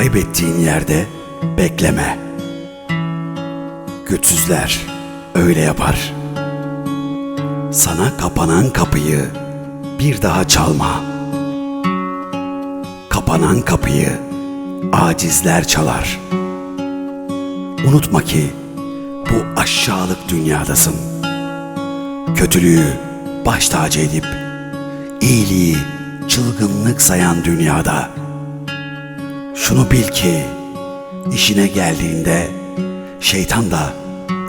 kaybettiğin yerde bekleme. Güçsüzler öyle yapar. Sana kapanan kapıyı bir daha çalma. Kapanan kapıyı acizler çalar. Unutma ki bu aşağılık dünyadasın. Kötülüğü baş tacı edip iyiliği çılgınlık sayan dünyada şunu bil ki işine geldiğinde şeytan da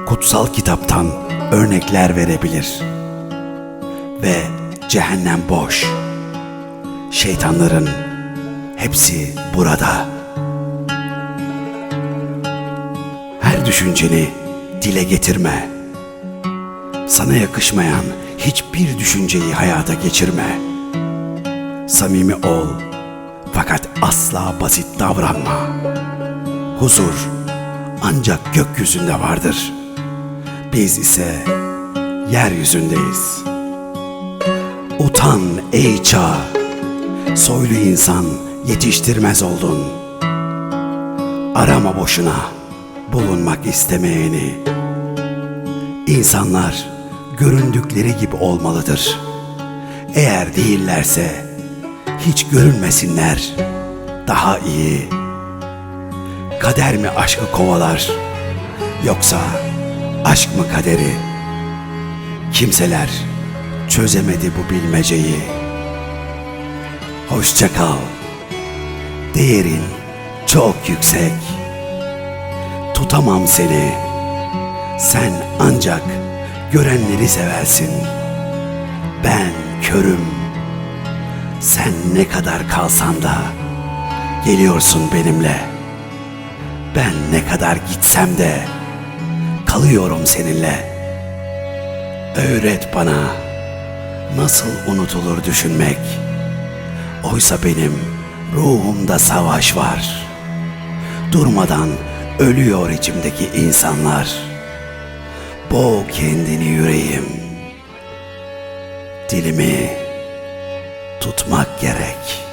kutsal kitaptan örnekler verebilir. Ve cehennem boş. Şeytanların hepsi burada. Her düşünceni dile getirme. Sana yakışmayan hiçbir düşünceyi hayata geçirme. Samimi ol fakat asla basit davranma. Huzur ancak gökyüzünde vardır. Biz ise yeryüzündeyiz. Utan ey çağ, soylu insan yetiştirmez oldun. Arama boşuna bulunmak istemeyeni. İnsanlar göründükleri gibi olmalıdır. Eğer değillerse hiç görünmesinler. Daha iyi. Kader mi aşkı kovalar? Yoksa aşk mı kaderi? Kimseler çözemedi bu bilmeceyi. Hoşça kal. Değerin çok yüksek. Tutamam seni. Sen ancak görenleri seversin. Ben körüm. Sen ne kadar kalsan da geliyorsun benimle. Ben ne kadar gitsem de kalıyorum seninle. Öğret bana nasıl unutulur düşünmek. Oysa benim ruhumda savaş var. Durmadan ölüyor içimdeki insanlar. Boğ kendini yüreğim. Dilimi tutmak gerek.''